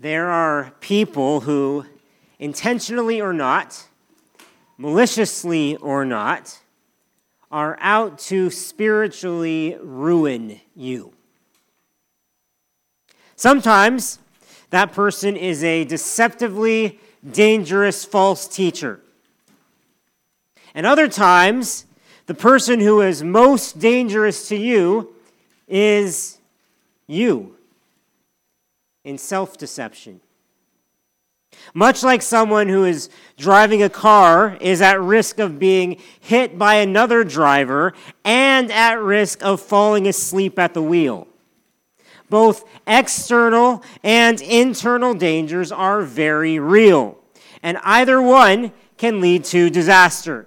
there are people who, intentionally or not, maliciously or not, are out to spiritually ruin you. Sometimes that person is a deceptively dangerous false teacher. And other times, the person who is most dangerous to you is you in self deception. Much like someone who is driving a car is at risk of being hit by another driver and at risk of falling asleep at the wheel. Both external and internal dangers are very real, and either one can lead to disaster.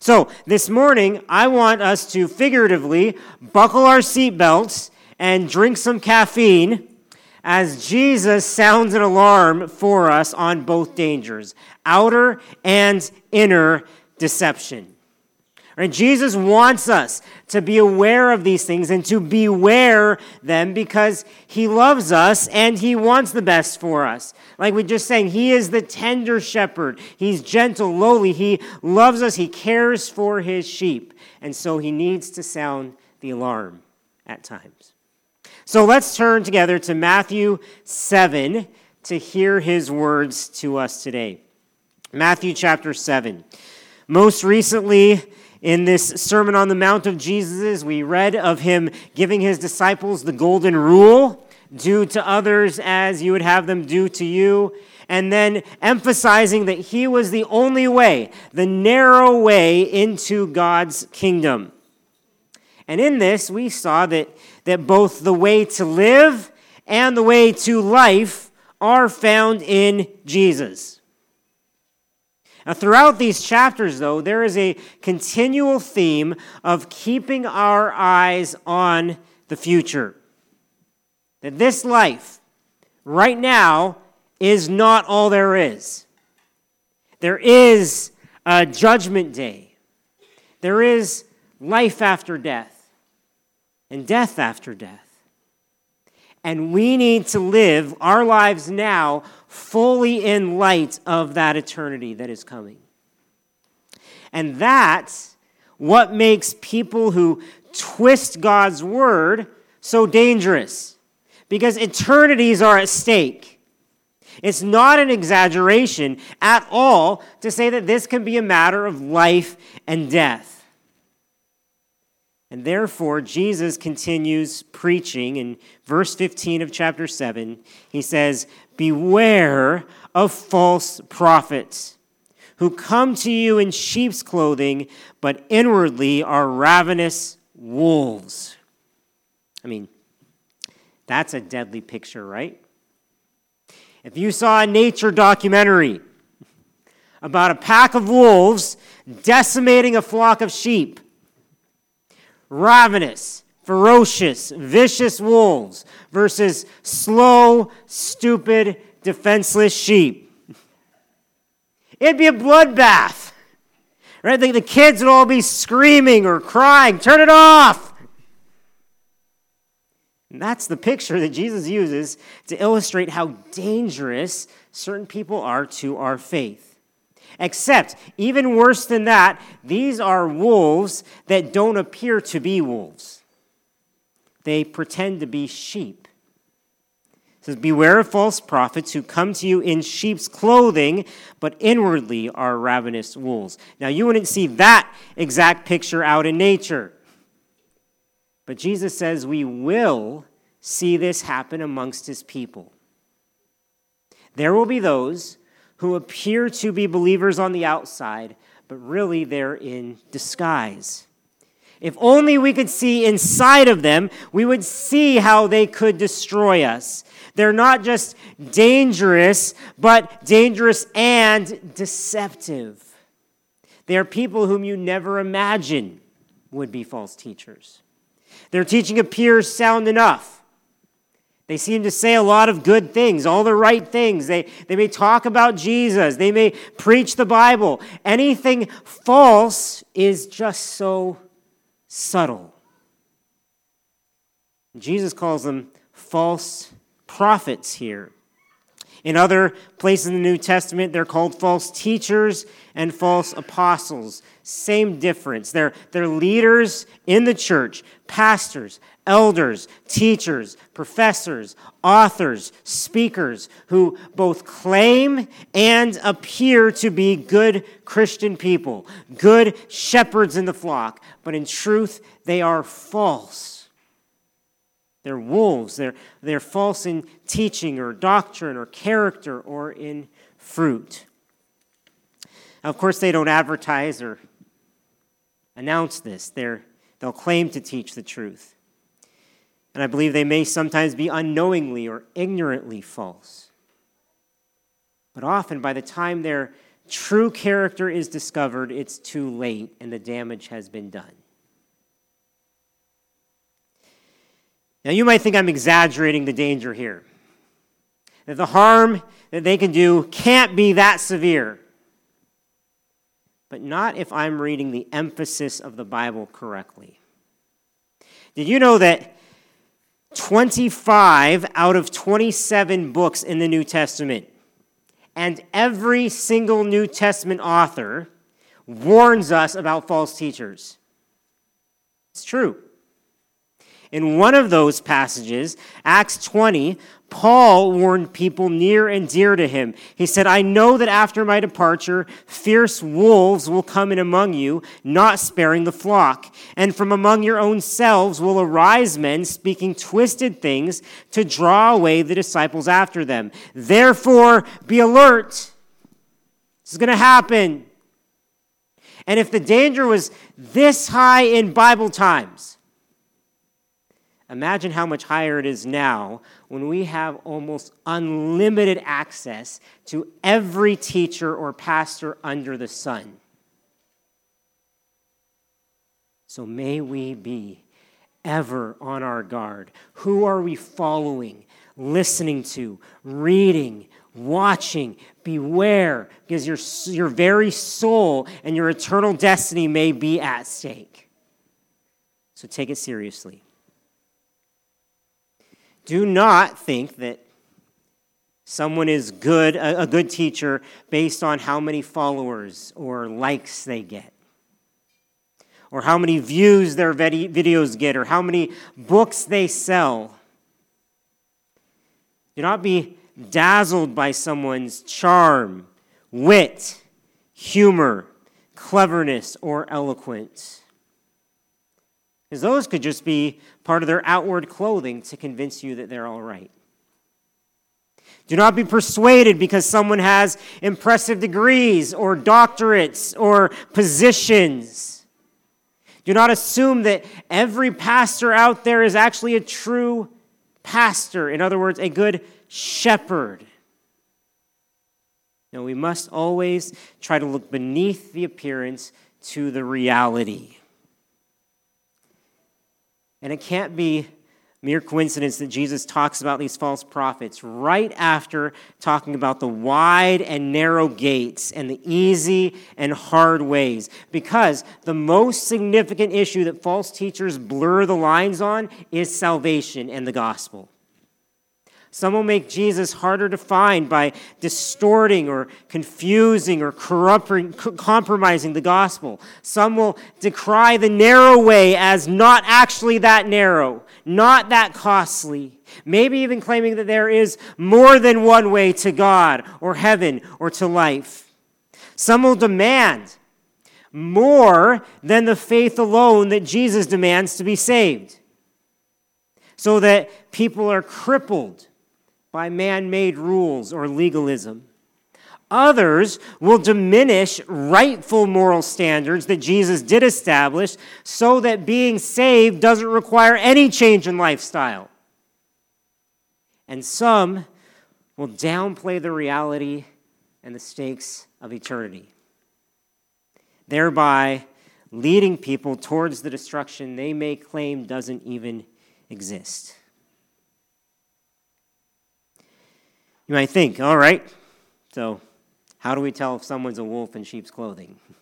So, this morning, I want us to figuratively buckle our seatbelts and drink some caffeine as Jesus sounds an alarm for us on both dangers outer and inner deception. Right? Jesus wants us to be aware of these things and to beware them because he loves us and he wants the best for us. Like we just saying, he is the tender shepherd. He's gentle, lowly. He loves us. He cares for his sheep. And so he needs to sound the alarm at times. So let's turn together to Matthew 7 to hear his words to us today. Matthew chapter 7. Most recently, in this Sermon on the Mount of Jesus, we read of him giving his disciples the golden rule do to others as you would have them do to you. And then emphasizing that he was the only way, the narrow way into God's kingdom. And in this, we saw that that both the way to live and the way to life are found in Jesus. Now, throughout these chapters, though, there is a continual theme of keeping our eyes on the future. That this life, right now, is not all there is. There is a judgment day, there is life after death and death after death. And we need to live our lives now fully in light of that eternity that is coming. And that's what makes people who twist God's word so dangerous. Because eternities are at stake. It's not an exaggeration at all to say that this can be a matter of life and death. And therefore, Jesus continues preaching in verse 15 of chapter 7. He says, Beware of false prophets who come to you in sheep's clothing, but inwardly are ravenous wolves. I mean, that's a deadly picture, right? If you saw a nature documentary about a pack of wolves decimating a flock of sheep, ravenous, ferocious, vicious wolves versus slow, stupid, defenseless sheep. It'd be a bloodbath. Right? The, the kids would all be screaming or crying, turn it off. And that's the picture that Jesus uses to illustrate how dangerous certain people are to our faith. Except, even worse than that, these are wolves that don't appear to be wolves. They pretend to be sheep. It says, Beware of false prophets who come to you in sheep's clothing, but inwardly are ravenous wolves. Now, you wouldn't see that exact picture out in nature. But Jesus says we will see this happen amongst his people. There will be those who appear to be believers on the outside, but really they're in disguise. If only we could see inside of them, we would see how they could destroy us. They're not just dangerous, but dangerous and deceptive. They are people whom you never imagine would be false teachers. Their teaching appears sound enough they seem to say a lot of good things, all the right things. They, they may talk about Jesus. They may preach the Bible. Anything false is just so subtle. Jesus calls them false prophets here. In other places in the New Testament, they're called false teachers and false apostles. Same difference. They're, they're leaders in the church, pastors, elders, teachers, professors, authors, speakers who both claim and appear to be good Christian people, good shepherds in the flock, but in truth, they are false. They're wolves. They're, they're false in teaching or doctrine or character or in fruit. Now, of course, they don't advertise or announce this. They're, they'll claim to teach the truth. And I believe they may sometimes be unknowingly or ignorantly false. But often, by the time their true character is discovered, it's too late and the damage has been done. Now, you might think I'm exaggerating the danger here. That the harm that they can do can't be that severe. But not if I'm reading the emphasis of the Bible correctly. Did you know that 25 out of 27 books in the New Testament, and every single New Testament author warns us about false teachers? It's true. In one of those passages, Acts 20, Paul warned people near and dear to him. He said, I know that after my departure, fierce wolves will come in among you, not sparing the flock. And from among your own selves will arise men speaking twisted things to draw away the disciples after them. Therefore, be alert. This is going to happen. And if the danger was this high in Bible times, Imagine how much higher it is now when we have almost unlimited access to every teacher or pastor under the sun. So may we be ever on our guard. Who are we following, listening to, reading, watching? Beware, because your, your very soul and your eternal destiny may be at stake. So take it seriously. Do not think that someone is good, a, good teacher, based on how many followers or likes they get, or how many views their videos get, or how many books they sell. Do not be dazzled by someone's charm, wit, humor, cleverness, or eloquence. Because those could just be part of their outward clothing to convince you that they're all right. Do not be persuaded because someone has impressive degrees or doctorates or positions. Do not assume that every pastor out there is actually a true pastor. In other words, a good shepherd. No, we must always try to look beneath the appearance to the reality. And it can't be mere coincidence that Jesus talks about these false prophets right after talking about the wide and narrow gates and the easy and hard ways. Because the most significant issue that false teachers blur the lines on is salvation and the gospel. Some will make Jesus harder to find by distorting or confusing or corrupting, compromising the gospel. Some will decry the narrow way as not actually that narrow, not that costly. Maybe even claiming that there is more than one way to God or heaven or to life. Some will demand more than the faith alone that Jesus demands to be saved. So that people are crippled by man made rules or legalism. Others will diminish rightful moral standards that Jesus did establish so that being saved doesn't require any change in lifestyle. And some will downplay the reality and the stakes of eternity, thereby leading people towards the destruction they may claim doesn't even exist. You might think, all right, so how do we tell if someone's a wolf in sheep's clothing?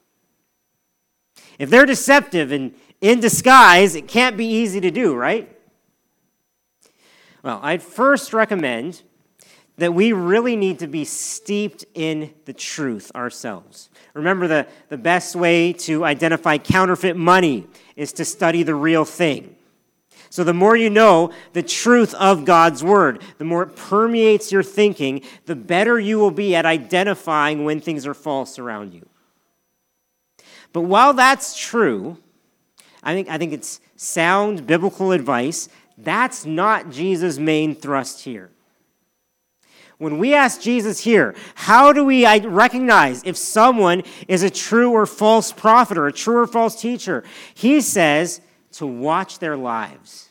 If they're deceptive and in disguise, it can't be easy to do, right? Well, I'd first recommend that we really need to be steeped in the truth ourselves. Remember, the, the best way to identify counterfeit money is to study the real thing. So, the more you know the truth of God's word, the more it permeates your thinking, the better you will be at identifying when things are false around you. But while that's true, I think, I think it's sound biblical advice. That's not Jesus' main thrust here. When we ask Jesus here, how do we recognize if someone is a true or false prophet or a true or false teacher? He says to watch their lives.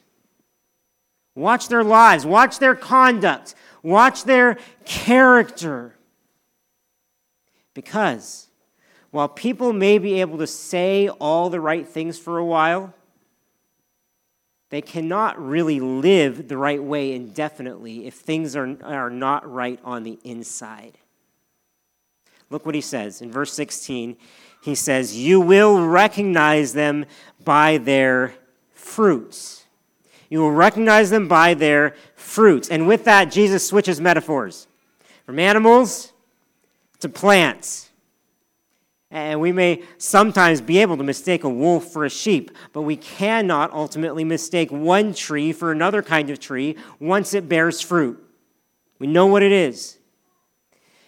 Watch their lives, watch their conduct, watch their character. Because while people may be able to say all the right things for a while, they cannot really live the right way indefinitely if things are, are not right on the inside. Look what he says in verse 16. He says, You will recognize them by their fruits. You will recognize them by their fruits. And with that, Jesus switches metaphors from animals to plants. And we may sometimes be able to mistake a wolf for a sheep, but we cannot ultimately mistake one tree for another kind of tree once it bears fruit. We know what it is.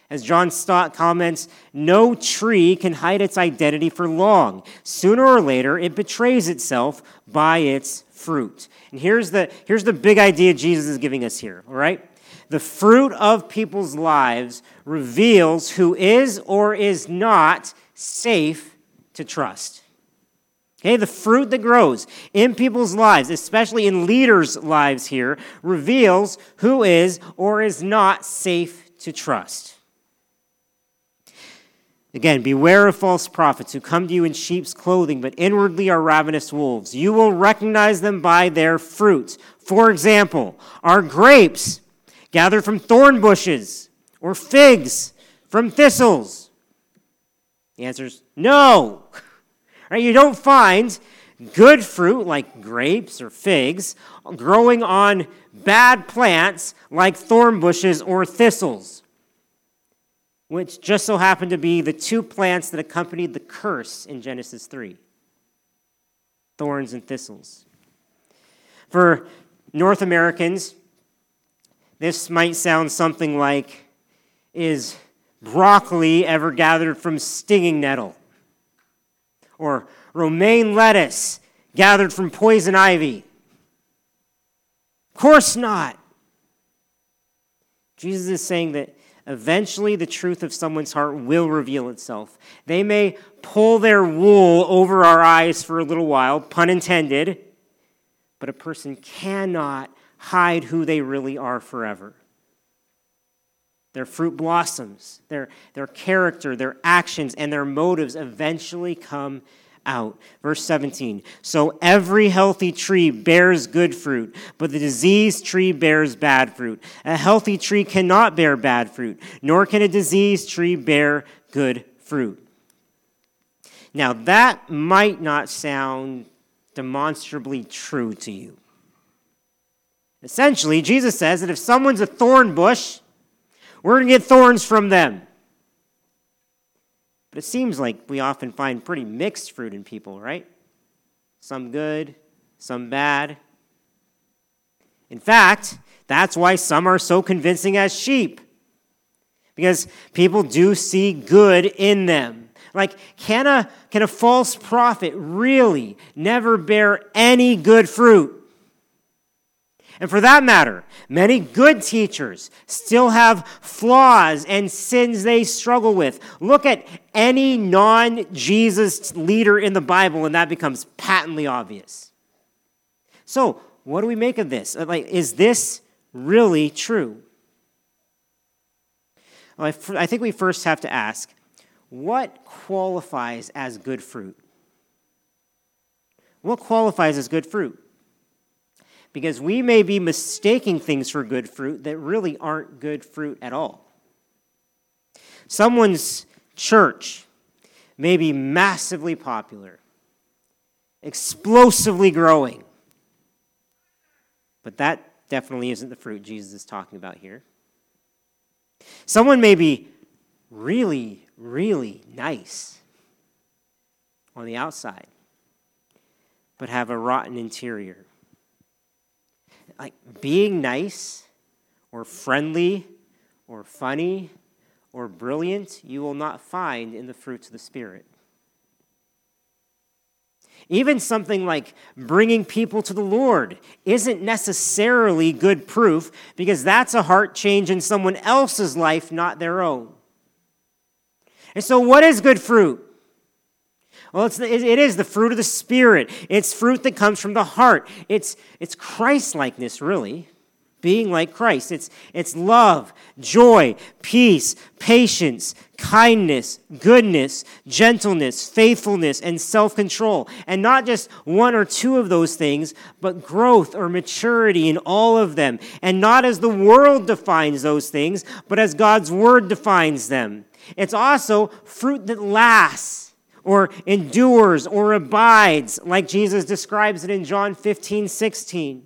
As John Stott comments, no tree can hide its identity for long. Sooner or later, it betrays itself by its fruit. And here's the, here's the big idea Jesus is giving us here, all right? The fruit of people's lives reveals who is or is not safe to trust. Okay, the fruit that grows in people's lives, especially in leaders' lives here, reveals who is or is not safe to trust. Again, beware of false prophets who come to you in sheep's clothing, but inwardly are ravenous wolves. You will recognize them by their fruits. For example, are grapes gathered from thorn bushes, or figs from thistles? The answer is no. Right? You don't find good fruit like grapes or figs growing on bad plants like thorn bushes or thistles, which just so happened to be the two plants that accompanied the curse in Genesis 3 thorns and thistles. For North Americans, this might sound something like Is broccoli ever gathered from stinging nettle, or romaine lettuce gathered from poison ivy. Of course not. Jesus is saying that eventually the truth of someone's heart will reveal itself. They may pull their wool over our eyes for a little while, pun intended, but a person cannot hide who they really are forever their fruit blossoms, their, their character, their actions, and their motives eventually come out. Verse 17 So every healthy tree bears good fruit, but the diseased tree bears bad fruit. A healthy tree cannot bear bad fruit, nor can a diseased tree bear good fruit. Now, that might not sound demonstrably true to you. Essentially, Jesus says that if someone's a thorn bush, we're going to get thorns from them. But it seems like we often find pretty mixed fruit in people, right? Some good, some bad. In fact, that's why some are so convincing as sheep. Because people do see good in them. Like, can a, can a false prophet really never bear any good fruit? And for that matter, many good teachers still have flaws and sins they struggle with. Look at any non Jesus leader in the Bible, and that becomes patently obvious. So, what do we make of this? Like, is this really true? Well, I think we first have to ask what qualifies as good fruit? What qualifies as good fruit? Because we may be mistaking things for good fruit that really aren't good fruit at all. Someone's church may be massively popular, explosively growing, but that definitely isn't the fruit Jesus is talking about here. Someone may be really, really nice on the outside, but have a rotten interior. Like being nice or friendly or funny or brilliant, you will not find in the fruits of the Spirit. Even something like bringing people to the Lord isn't necessarily good proof because that's a heart change in someone else's life, not their own. And so, what is good fruit? Well, it's it is the fruit of the Spirit. It's fruit that comes from the heart. It's, it's Christ likeness, really being like Christ. It's, it's love, joy, peace, patience, kindness, goodness, gentleness, faithfulness, and self control. And not just one or two of those things, but growth or maturity in all of them. And not as the world defines those things, but as God's word defines them. It's also fruit that lasts or endures or abides, like Jesus describes it in John 15, 16.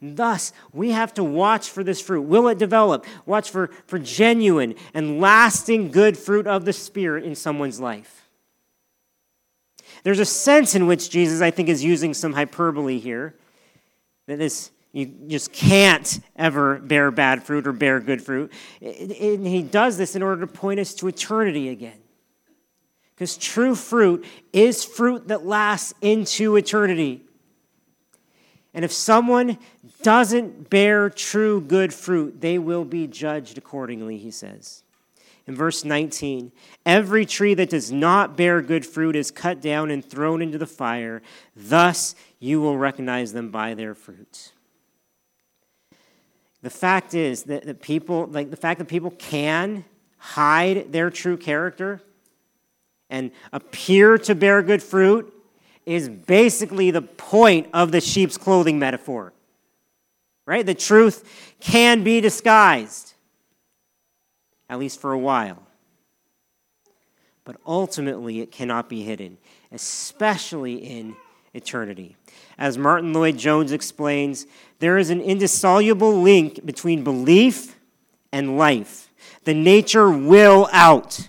Thus, we have to watch for this fruit. Will it develop? Watch for, for genuine and lasting good fruit of the Spirit in someone's life. There's a sense in which Jesus, I think, is using some hyperbole here. That this, you just can't ever bear bad fruit or bear good fruit. And he does this in order to point us to eternity again. Because true fruit is fruit that lasts into eternity. And if someone doesn't bear true good fruit, they will be judged accordingly, he says. In verse 19, every tree that does not bear good fruit is cut down and thrown into the fire. Thus you will recognize them by their fruits. The fact is that the people, like the fact that people can hide their true character and appear to bear good fruit is basically the point of the sheep's clothing metaphor. Right? The truth can be disguised, at least for a while. But ultimately, it cannot be hidden, especially in eternity. As Martyn Lloyd-Jones explains, there is an indissoluble link between belief and life. The nature will out.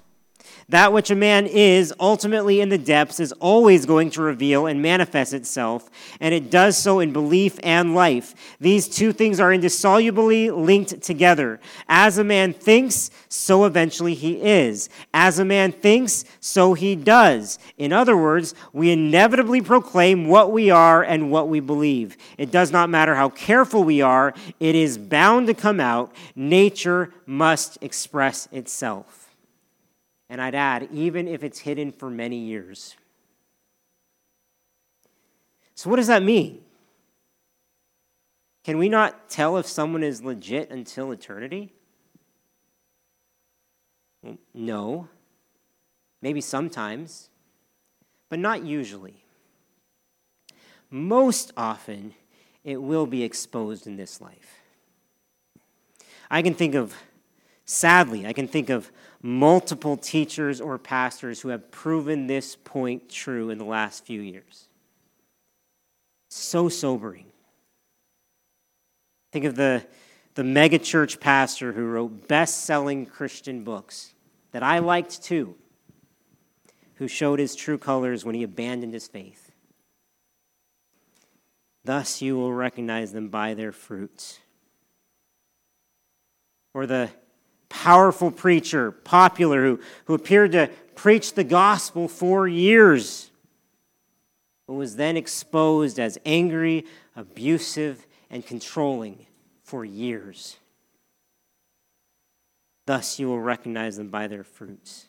That which a man is ultimately in the depths is always going to reveal and manifest itself, and it does so in belief and life. These two things are indissolubly linked together. As a man thinks, so eventually he is. As a man thinks, so he does. In other words, we inevitably proclaim what we are and what we believe. It does not matter how careful we are, it is bound to come out. Nature must express itself. And I'd add, even if it's hidden for many years. So, what does that mean? Can we not tell if someone is legit until eternity? No. Maybe sometimes, but not usually. Most often, it will be exposed in this life. I can think of, sadly, I can think of multiple teachers or pastors who have proven this point true in the last few years. So sobering. Think of the, the megachurch pastor who wrote best selling Christian books that I liked too, who showed his true colors when he abandoned his faith. Thus you will recognize them by their fruits. Or the powerful preacher, popular, who, who appeared to preach the gospel for years, but was then exposed as angry, abusive, and controlling for years. Thus, you will recognize them by their fruits.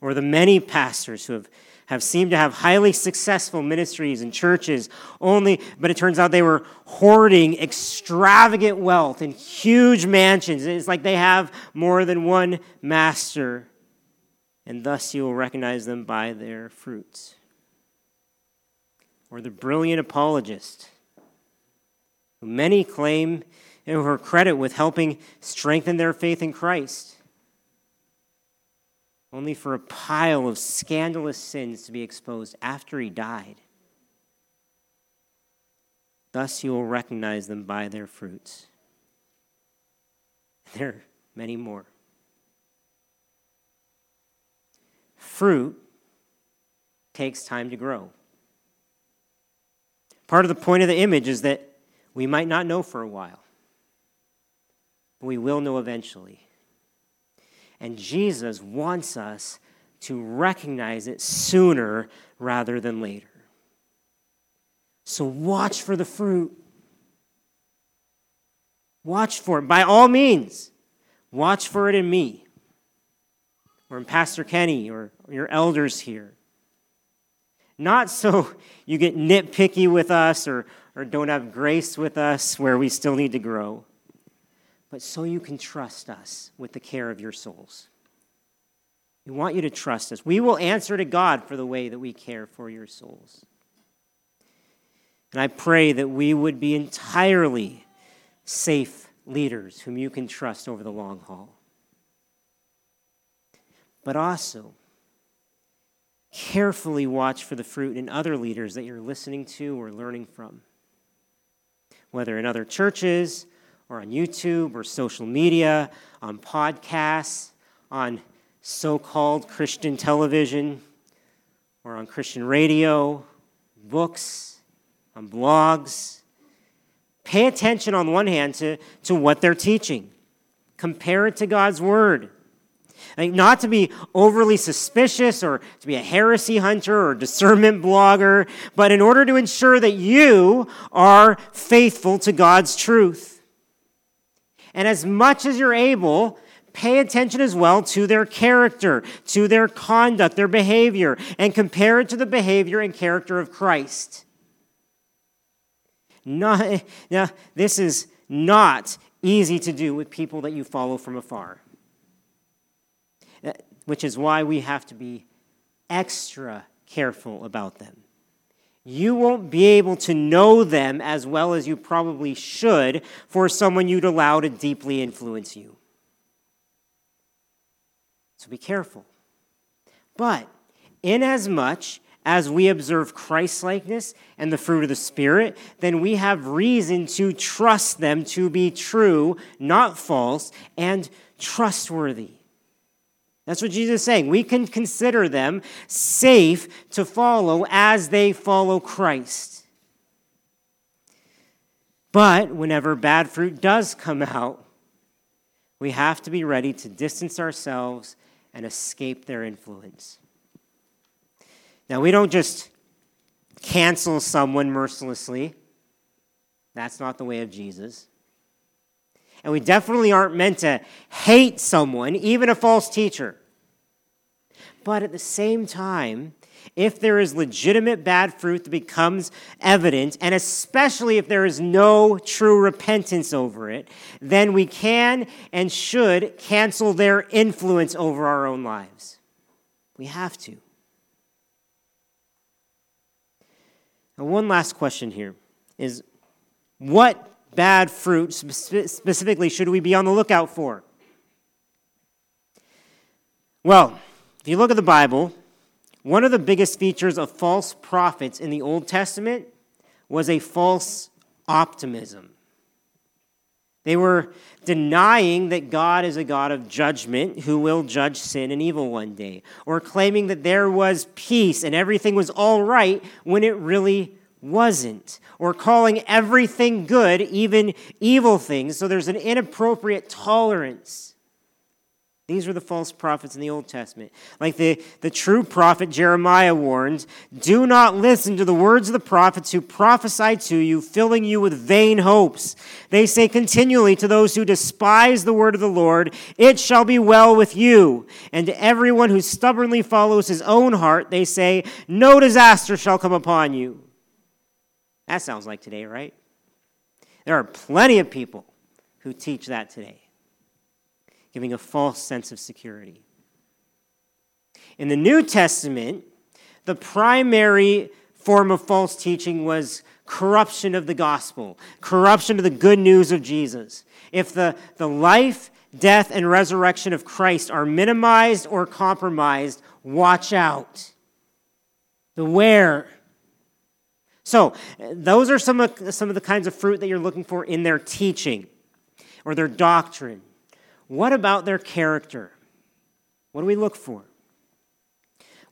Or the many pastors who have have seemed to have highly successful ministries and churches only, but it turns out they were hoarding extravagant wealth in huge mansions. It's like they have more than one master, and thus you will recognize them by their fruits. Or the brilliant apologist, who many claim her credit with helping strengthen their faith in Christ only for a pile of scandalous sins to be exposed after he died. Thus you will recognize them by their fruits. There are many more. Fruit takes time to grow. Part of the point of the image is that we might not know for a while, but we will know eventually. And Jesus wants us to recognize it sooner rather than later. So watch for the fruit. Watch for it. By all means, watch for it in me, or in Pastor Kenny, or your elders here. Not so you get nitpicky with us or, or don't have grace with us where we still need to grow, but so you can trust us with the care of your souls. We want you to trust us. We will answer to God for the way that we care for your souls. And I pray that we would be entirely safe leaders whom you can trust over the long haul. But also, carefully watch for the fruit in other leaders that you're listening to or learning from, whether in other churches or on YouTube or social media, on podcasts, on so called Christian television, or on Christian radio, books on blogs. Pay attention, on one hand, to, to what they're teaching. Compare it to God's Word. Like not to be overly suspicious or to be a heresy hunter or discernment blogger, but in order to ensure that you are faithful to God's truth. And as much as you're able, pay attention as well to their character, to their conduct, their behavior, and compare it to the behavior and character of Christ. Not, now, this is not easy to do with people that you follow from afar, which is why we have to be extra careful about them. You won't be able to know them as well as you probably should for someone you'd allow to deeply influence you. So be careful. But, inasmuch as we observe Christlikeness and the fruit of the Spirit, then we have reason to trust them to be true, not false, and trustworthy. That's what Jesus is saying. We can consider them safe to follow as they follow Christ. But whenever bad fruit does come out, we have to be ready to distance ourselves and escape their influence. Now, we don't just cancel someone mercilessly. That's not the way of Jesus. And we definitely aren't meant to hate someone, even a false teacher. But at the same time, if there is legitimate bad fruit that becomes evident, and especially if there is no true repentance over it, then we can and should cancel their influence over our own lives. We have to. One last question here is what bad fruit specifically should we be on the lookout for? Well, if you look at the Bible, one of the biggest features of false prophets in the Old Testament was a false optimism. They were denying that God is a God of judgment who will judge sin and evil one day, or claiming that there was peace and everything was all right when it really wasn't, or calling everything good, even evil things. So there's an inappropriate tolerance these were the false prophets in the Old Testament. Like the, the true prophet Jeremiah warned do not listen to the words of the prophets who prophesy to you, filling you with vain hopes. They say continually to those who despise the word of the Lord, It shall be well with you. And to everyone who stubbornly follows his own heart, they say, No disaster shall come upon you. That sounds like today, right? There are plenty of people who teach that today giving a false sense of security. In the New Testament, the primary form of false teaching was corruption of the gospel, corruption of the good news of Jesus. If the, the life, death, and resurrection of Christ are minimized or compromised, watch out. Beware. So, those are some of, some of the kinds of fruit that you're looking for in their teaching or their doctrine. What about their character? What do we look for?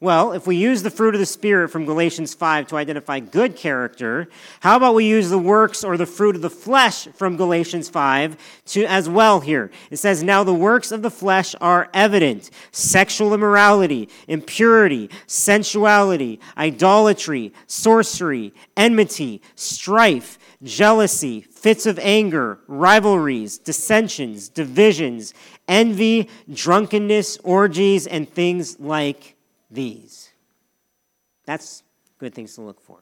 Well, if we use the fruit of the Spirit from Galatians 5 to identify good character, how about we use the works or the fruit of the flesh from Galatians 5 to as well here? It says, Now the works of the flesh are evident sexual immorality, impurity, sensuality, idolatry, sorcery, enmity, strife, jealousy, fits of anger, rivalries, dissensions, divisions, envy, drunkenness, orgies, and things like these. That's good things to look for.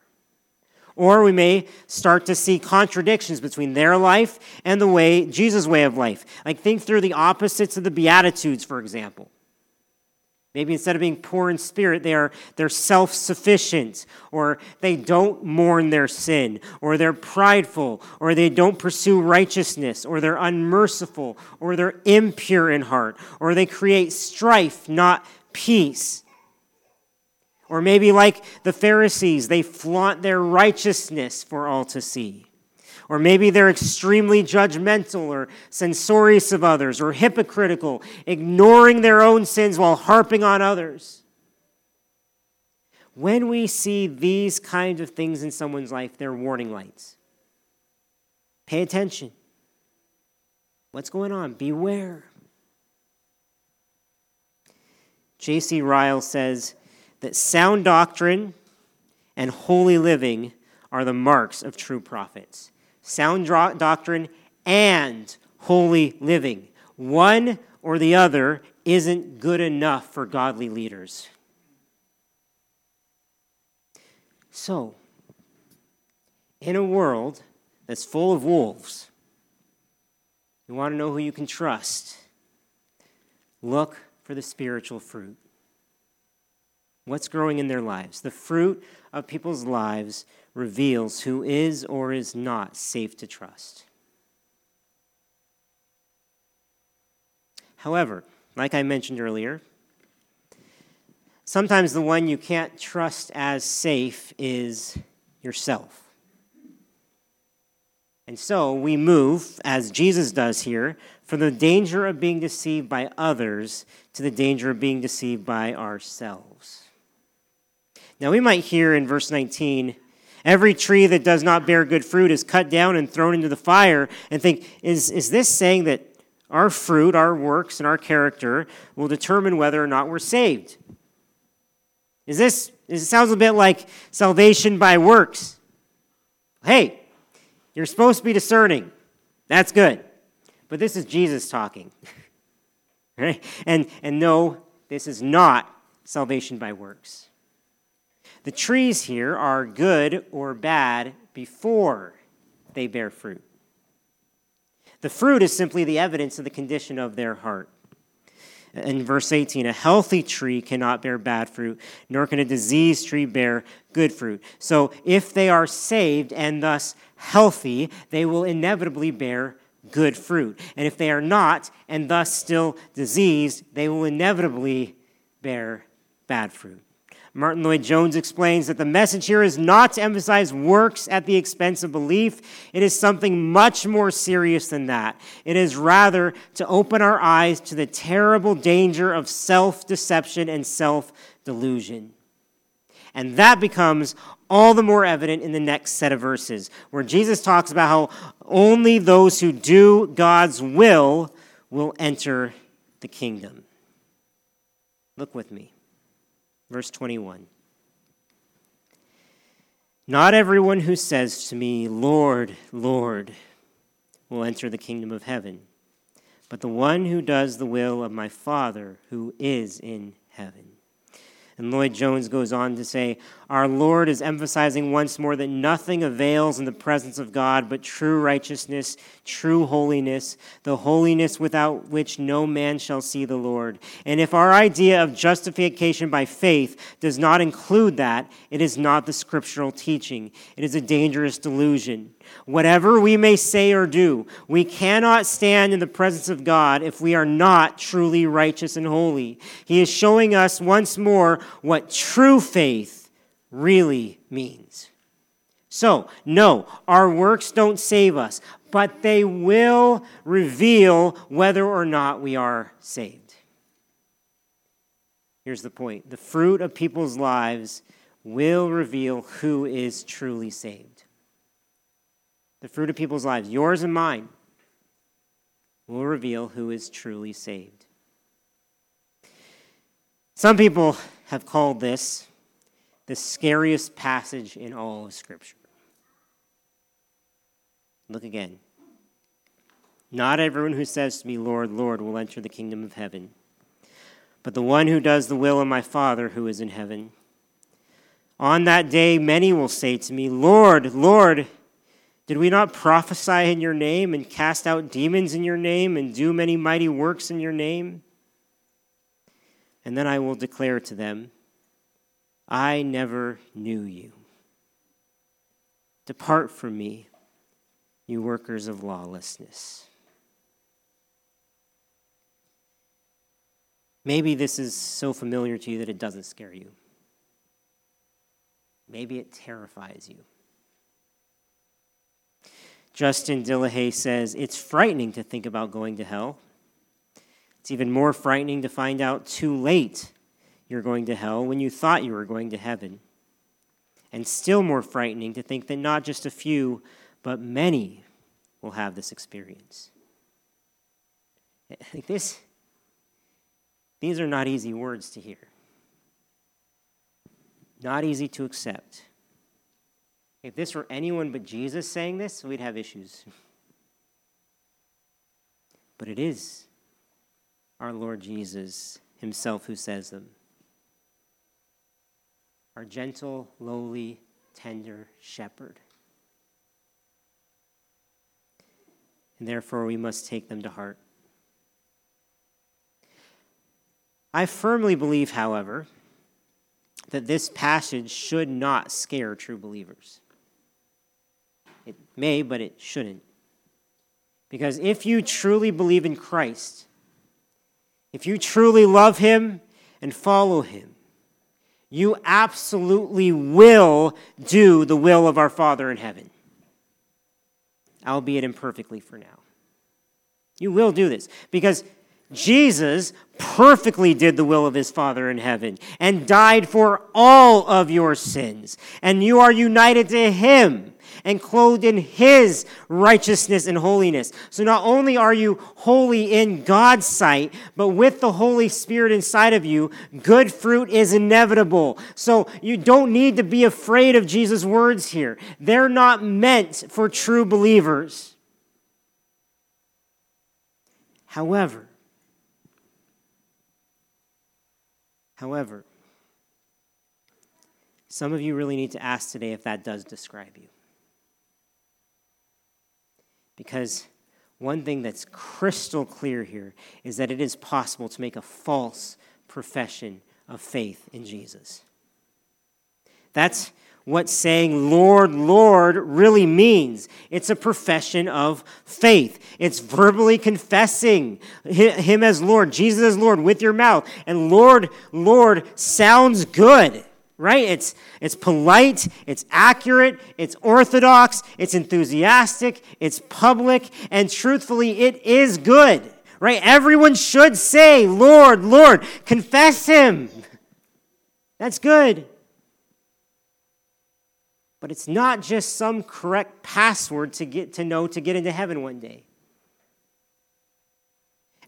Or we may start to see contradictions between their life and the way Jesus' way of life. Like think through the opposites of the Beatitudes, for example. Maybe instead of being poor in spirit, they are they're self-sufficient, or they don't mourn their sin, or they're prideful, or they don't pursue righteousness, or they're unmerciful, or they're impure in heart, or they create strife, not peace. Or maybe, like the Pharisees, they flaunt their righteousness for all to see. Or maybe they're extremely judgmental or censorious of others or hypocritical, ignoring their own sins while harping on others. When we see these kinds of things in someone's life, they're warning lights. Pay attention. What's going on? Beware. J.C. Ryle says, that sound doctrine and holy living are the marks of true prophets. Sound doctrine and holy living. One or the other isn't good enough for godly leaders. So, in a world that's full of wolves, you want to know who you can trust. Look for the spiritual fruit. What's growing in their lives? The fruit of people's lives reveals who is or is not safe to trust. However, like I mentioned earlier, sometimes the one you can't trust as safe is yourself. And so we move, as Jesus does here, from the danger of being deceived by others to the danger of being deceived by ourselves. Now, we might hear in verse 19, every tree that does not bear good fruit is cut down and thrown into the fire, and think, is, is this saying that our fruit, our works, and our character will determine whether or not we're saved? Is this, it sounds a bit like salvation by works. Hey, you're supposed to be discerning. That's good. But this is Jesus talking. right? And, and no, this is not salvation by works. The trees here are good or bad before they bear fruit. The fruit is simply the evidence of the condition of their heart. In verse 18, a healthy tree cannot bear bad fruit, nor can a diseased tree bear good fruit. So, if they are saved and thus healthy, they will inevitably bear good fruit. And if they are not and thus still diseased, they will inevitably bear bad fruit. Martyn Lloyd-Jones explains that the message here is not to emphasize works at the expense of belief. It is something much more serious than that. It is rather to open our eyes to the terrible danger of self deception and self delusion. And that becomes all the more evident in the next set of verses, where Jesus talks about how only those who do God's will will enter the kingdom. Look with me. Verse 21. Not everyone who says to me, Lord, Lord, will enter the kingdom of heaven, but the one who does the will of my Father who is in heaven. And Lloyd-Jones goes on to say, Our Lord is emphasizing once more that nothing avails in the presence of God but true righteousness, true holiness, the holiness without which no man shall see the Lord. And if our idea of justification by faith does not include that, it is not the scriptural teaching. It is a dangerous delusion. Whatever we may say or do, we cannot stand in the presence of God if we are not truly righteous and holy. He is showing us once more what true faith really means. So, no, our works don't save us, but they will reveal whether or not we are saved. Here's the point the fruit of people's lives will reveal who is truly saved. The fruit of people's lives, yours and mine, will reveal who is truly saved. Some people have called this the scariest passage in all of Scripture. Look again. Not everyone who says to me, Lord, Lord, will enter the kingdom of heaven, but the one who does the will of my Father who is in heaven. On that day, many will say to me, Lord, Lord, did we not prophesy in your name and cast out demons in your name and do many mighty works in your name? And then I will declare to them, I never knew you. Depart from me you workers of lawlessness. Maybe this is so familiar to you that it doesn't scare you. Maybe it terrifies you. Justin Dillehay says it's frightening to think about going to hell. It's even more frightening to find out too late you're going to hell when you thought you were going to heaven. And still more frightening to think that not just a few, but many will have this experience. Like this, these are not easy words to hear, not easy to accept. If this were anyone but Jesus saying this, we'd have issues. But it is our Lord Jesus Himself who says them. Our gentle, lowly, tender shepherd. and therefore we must take them to heart. I firmly believe, however, that this passage should not scare true believers. It may, but it shouldn't. Because if you truly believe in Christ, if you truly love Him and follow Him, you absolutely will do the will of our Father in heaven albeit imperfectly for now. You will do this because Jesus perfectly did the will of his Father in heaven and died for all of your sins. And you are united to him and clothed in his righteousness and holiness. So not only are you holy in God's sight, but with the Holy Spirit inside of you, good fruit is inevitable. So you don't need to be afraid of Jesus' words here. They're not meant for true believers. However, however, some of you really need to ask today if that does describe you. Because one thing that's crystal clear here is that it is possible to make a false profession of faith in Jesus. That's what saying Lord, Lord really means. It's a profession of faith. It's verbally confessing Him as Lord, Jesus as Lord with your mouth. And Lord, Lord sounds good right? It's, it's polite, it's accurate, it's orthodox, it's enthusiastic, it's public, and truthfully, it is good, right? Everyone should say, Lord, Lord, confess Him. That's good. But it's not just some correct password to get to know to get into heaven one day.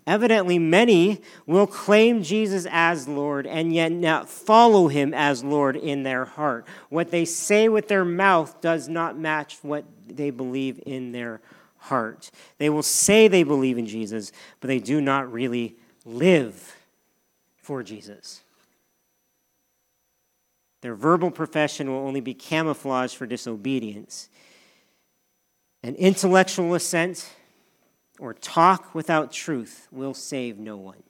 Evidently, many will claim Jesus as Lord and yet not follow him as Lord in their heart. What they say with their mouth does not match what they believe in their heart. They will say they believe in Jesus, but they do not really live for Jesus. Their verbal profession will only be camouflage for disobedience. An intellectual assent or talk without truth will save no one.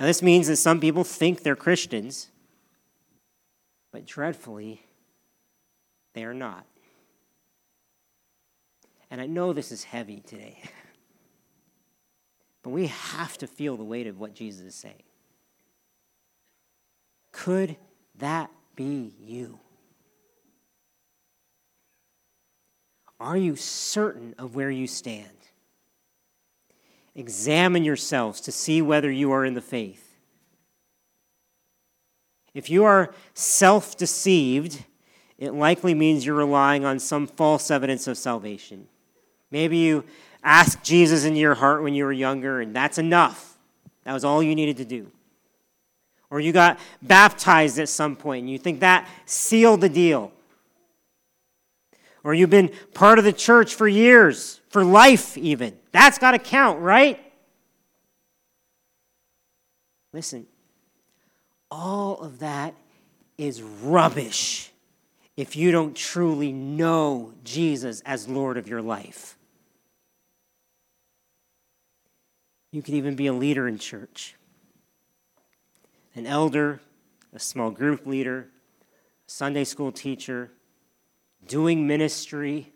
Now, this means that some people think they're Christians, but dreadfully, they are not. And I know this is heavy today, but we have to feel the weight of what Jesus is saying. Could that be you? Are you certain of where you stand? Examine yourselves to see whether you are in the faith. If you are self deceived, it likely means you're relying on some false evidence of salvation. Maybe you asked Jesus into your heart when you were younger, and that's enough. That was all you needed to do. Or you got baptized at some point, and you think that sealed the deal. Or you've been part of the church for years, for life even. That's got to count, right? Listen, all of that is rubbish if you don't truly know Jesus as Lord of your life. You could even be a leader in church an elder, a small group leader, a Sunday school teacher, doing ministry.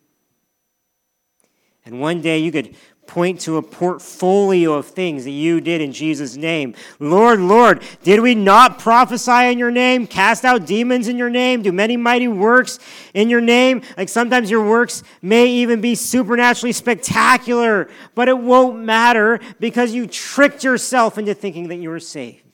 And one day you could point to a portfolio of things that you did in Jesus' name. Lord, Lord, did we not prophesy in your name, cast out demons in your name, do many mighty works in your name? Like sometimes your works may even be supernaturally spectacular, but it won't matter because you tricked yourself into thinking that you were saved.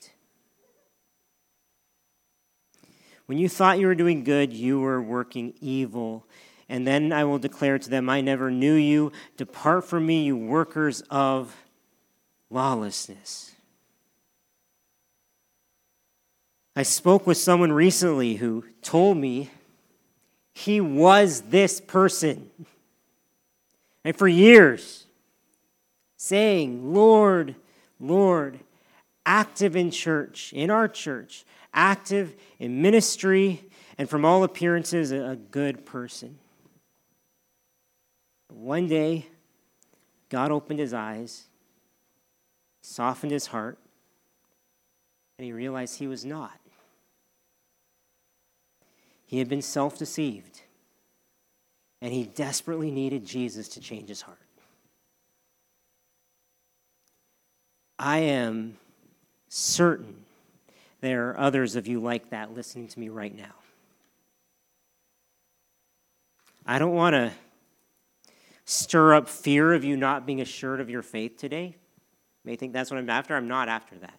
When you thought you were doing good, you were working evil. And then I will declare to them, I never knew you. Depart from me, you workers of lawlessness. I spoke with someone recently who told me he was this person. And for years, saying, Lord, Lord, active in church, in our church, active in ministry, and from all appearances, a good person. One day, God opened his eyes, softened his heart, and he realized he was not. He had been self deceived, and he desperately needed Jesus to change his heart. I am certain there are others of you like that listening to me right now. I don't want to stir up fear of you not being assured of your faith today. You may think that's what I'm after. I'm not after that.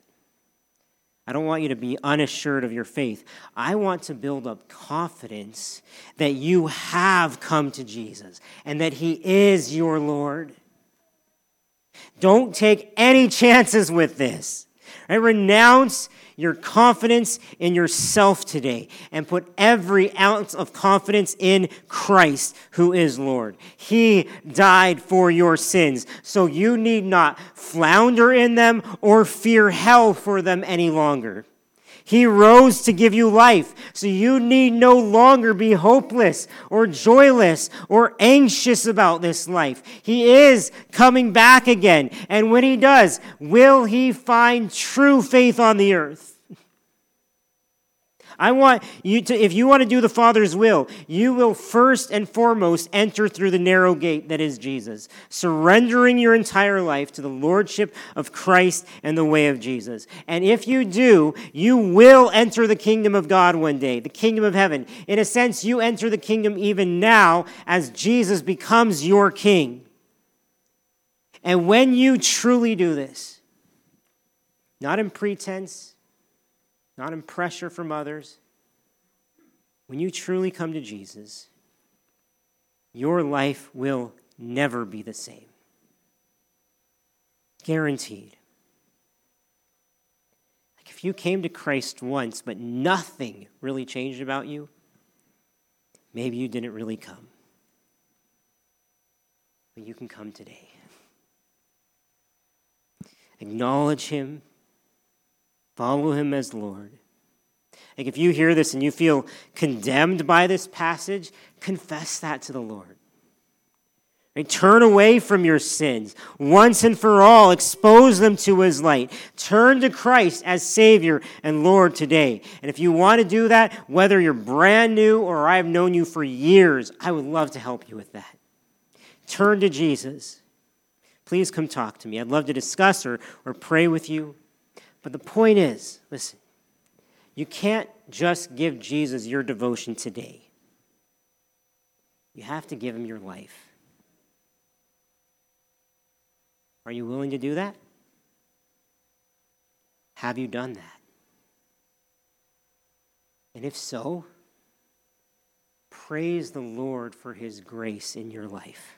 I don't want you to be unassured of your faith. I want to build up confidence that you have come to Jesus and that He is your Lord. Don't take any chances with this. Right? Renounce your confidence in yourself today and put every ounce of confidence in Christ, who is Lord. He died for your sins, so you need not flounder in them or fear hell for them any longer. He rose to give you life, so you need no longer be hopeless or joyless or anxious about this life. He is coming back again, and when he does, will he find true faith on the earth? I want you to, if you want to do the Father's will, you will first and foremost enter through the narrow gate that is Jesus, surrendering your entire life to the Lordship of Christ and the way of Jesus. And if you do, you will enter the kingdom of God one day, the kingdom of heaven. In a sense, you enter the kingdom even now as Jesus becomes your king. And when you truly do this, not in pretense, not in pressure from others. When you truly come to Jesus, your life will never be the same. Guaranteed. Like if you came to Christ once, but nothing really changed about you, maybe you didn't really come. But you can come today. Acknowledge Him Follow him as Lord. Like if you hear this and you feel condemned by this passage, confess that to the Lord. Right? Turn away from your sins once and for all. Expose them to his light. Turn to Christ as Savior and Lord today. And if you want to do that, whether you're brand new or I've known you for years, I would love to help you with that. Turn to Jesus. Please come talk to me. I'd love to discuss or, or pray with you. But the point is listen, you can't just give Jesus your devotion today. you have to give him your life. Are you willing to do that? Have you done that? And if so, praise the Lord for his grace in your life.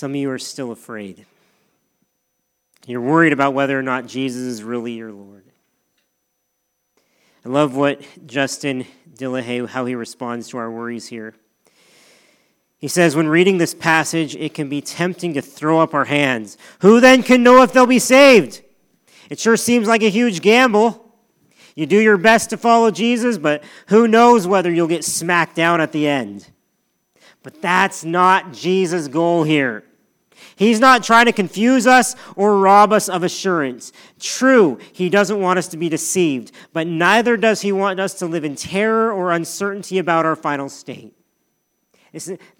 Some of you are still afraid. You're worried about whether or not Jesus is really your Lord. I love what Justin Dillehay, how he responds to our worries here. He says, when reading this passage, it can be tempting to throw up our hands. Who then can know if they'll be saved? It sure seems like a huge gamble. You do your best to follow Jesus, but who knows whether you'll get smacked down at the end. But that's not Jesus' goal here. He's not trying to confuse us or rob us of assurance. True, he doesn't want us to be deceived, but neither does he want us to live in terror or uncertainty about our final state.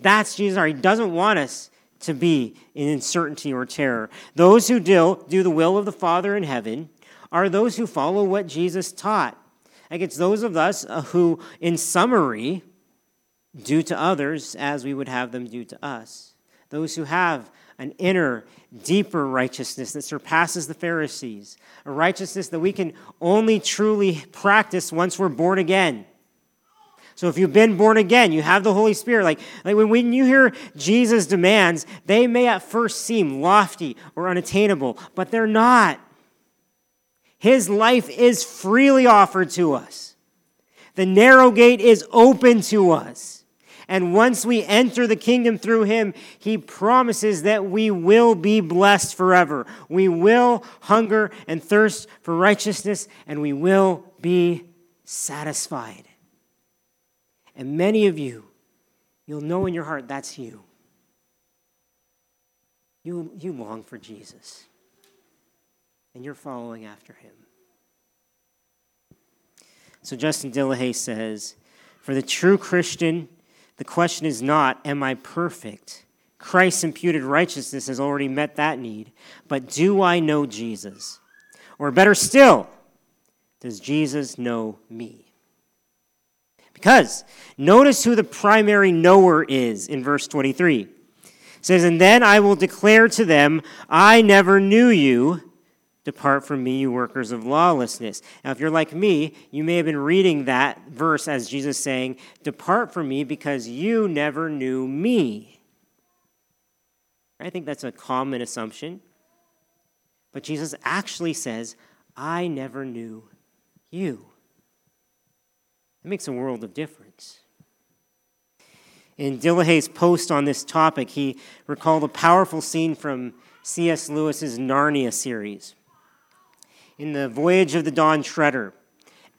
that's Jesus. He doesn't want us to be in uncertainty or terror. Those who do, do the will of the Father in heaven are those who follow what Jesus taught. Like it's those of us uh, who, in summary, do to others as we would have them do to us. Those who have an inner, deeper righteousness that surpasses the Pharisees, a righteousness that we can only truly practice once we're born again. So if you've been born again, you have the Holy Spirit. Like, like when, when you hear Jesus' demands, they may at first seem lofty or unattainable, but they're not. His life is freely offered to us. The narrow gate is open to us. And once we enter the kingdom through him, he promises that we will be blessed forever. We will hunger and thirst for righteousness, and we will be satisfied. And many of you, you'll know in your heart that's you. You, you long for Jesus, and you're following after him. So Justin Dillehay says, For the true Christian, the question is not, Am I perfect? Christ's imputed righteousness has already met that need. But do I know Jesus? Or better still, does Jesus know me? Because notice who the primary knower is in verse 23. It says, And then I will declare to them, I never knew you. Depart from me, you workers of lawlessness. Now, if you're like me, you may have been reading that verse as Jesus saying, Depart from me because you never knew me. I think that's a common assumption. But Jesus actually says, I never knew you. It makes a world of difference. In Dillehay's post on this topic, he recalled a powerful scene from C.S. Lewis's Narnia series in the Voyage of the Dawn Treader,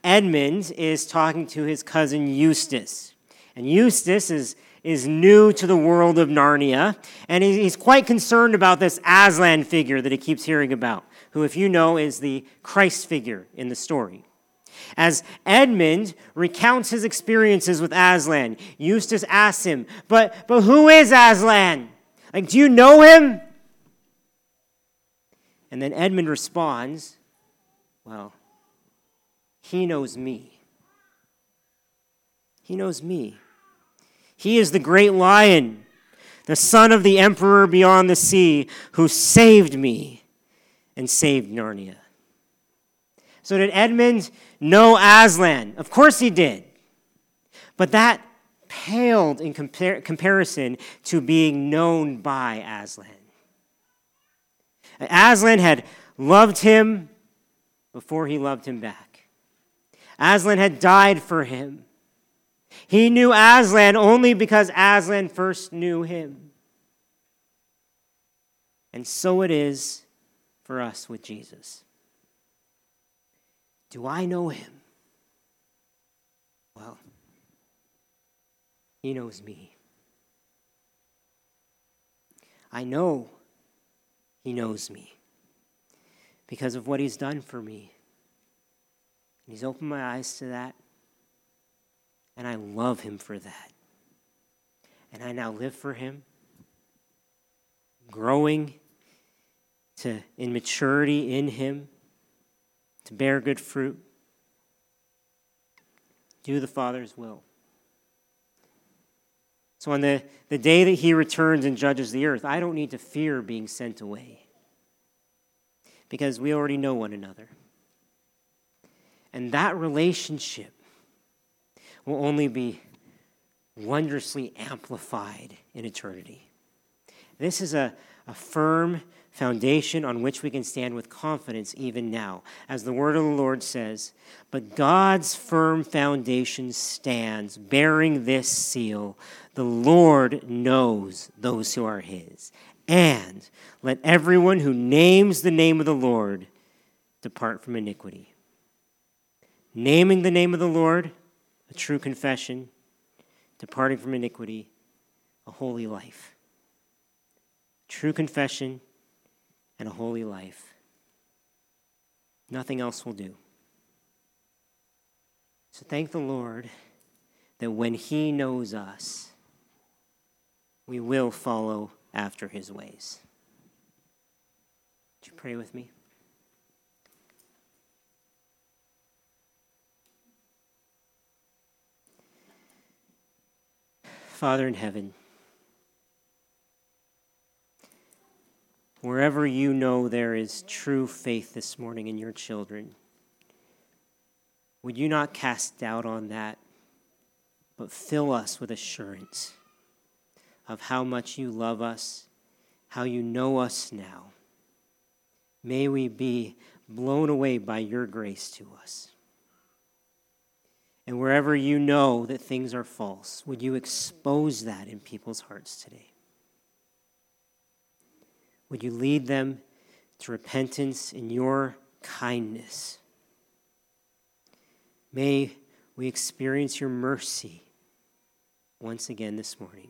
Edmund is talking to his cousin Eustace. And Eustace is, is new to the world of Narnia, and he's quite concerned about this Aslan figure that he keeps hearing about, who, if you know, is the Christ figure in the story. As Edmund recounts his experiences with Aslan, Eustace asks him, But, but who is Aslan? Like, do you know him? And then Edmund responds, well, He knows me. He knows me. He is the great lion, the son of the emperor beyond the sea, who saved me and saved Narnia. So, did Edmund know Aslan? Of course he did. But that paled in compar- comparison to being known by Aslan. Aslan had loved him before he loved him back. Aslan had died for him. He knew Aslan only because Aslan first knew him. And so it is for us with Jesus. Do I know him? Well, he knows me. I know he knows me because of what he's done for me. He's opened my eyes to that, and I love him for that. And I now live for him, growing to in maturity in him, to bear good fruit. do the Father's will. So, on the, the day that he returns and judges the earth, I don't need to fear being sent away because we already know one another. And that relationship will only be wondrously amplified in eternity. This is a, a firm foundation on which we can stand with confidence even now. As the word of the Lord says, but God's firm foundation stands, bearing this seal the Lord knows those who are his. And let everyone who names the name of the Lord depart from iniquity. Naming the name of the Lord, a true confession, departing from iniquity, a holy life. True confession and a holy life. Nothing else will do. So thank the Lord that when He knows us, we will follow after His ways. Would you pray with me? Father in heaven, wherever you know there is true faith this morning in your children, would you not cast doubt on that, but fill us with assurance of how much you love us, how you know us now. May we be blown away by your grace to us. And wherever you know that things are false, would you expose that in people's hearts today? Would you lead them to repentance in your kindness? May we experience your mercy once again this morning.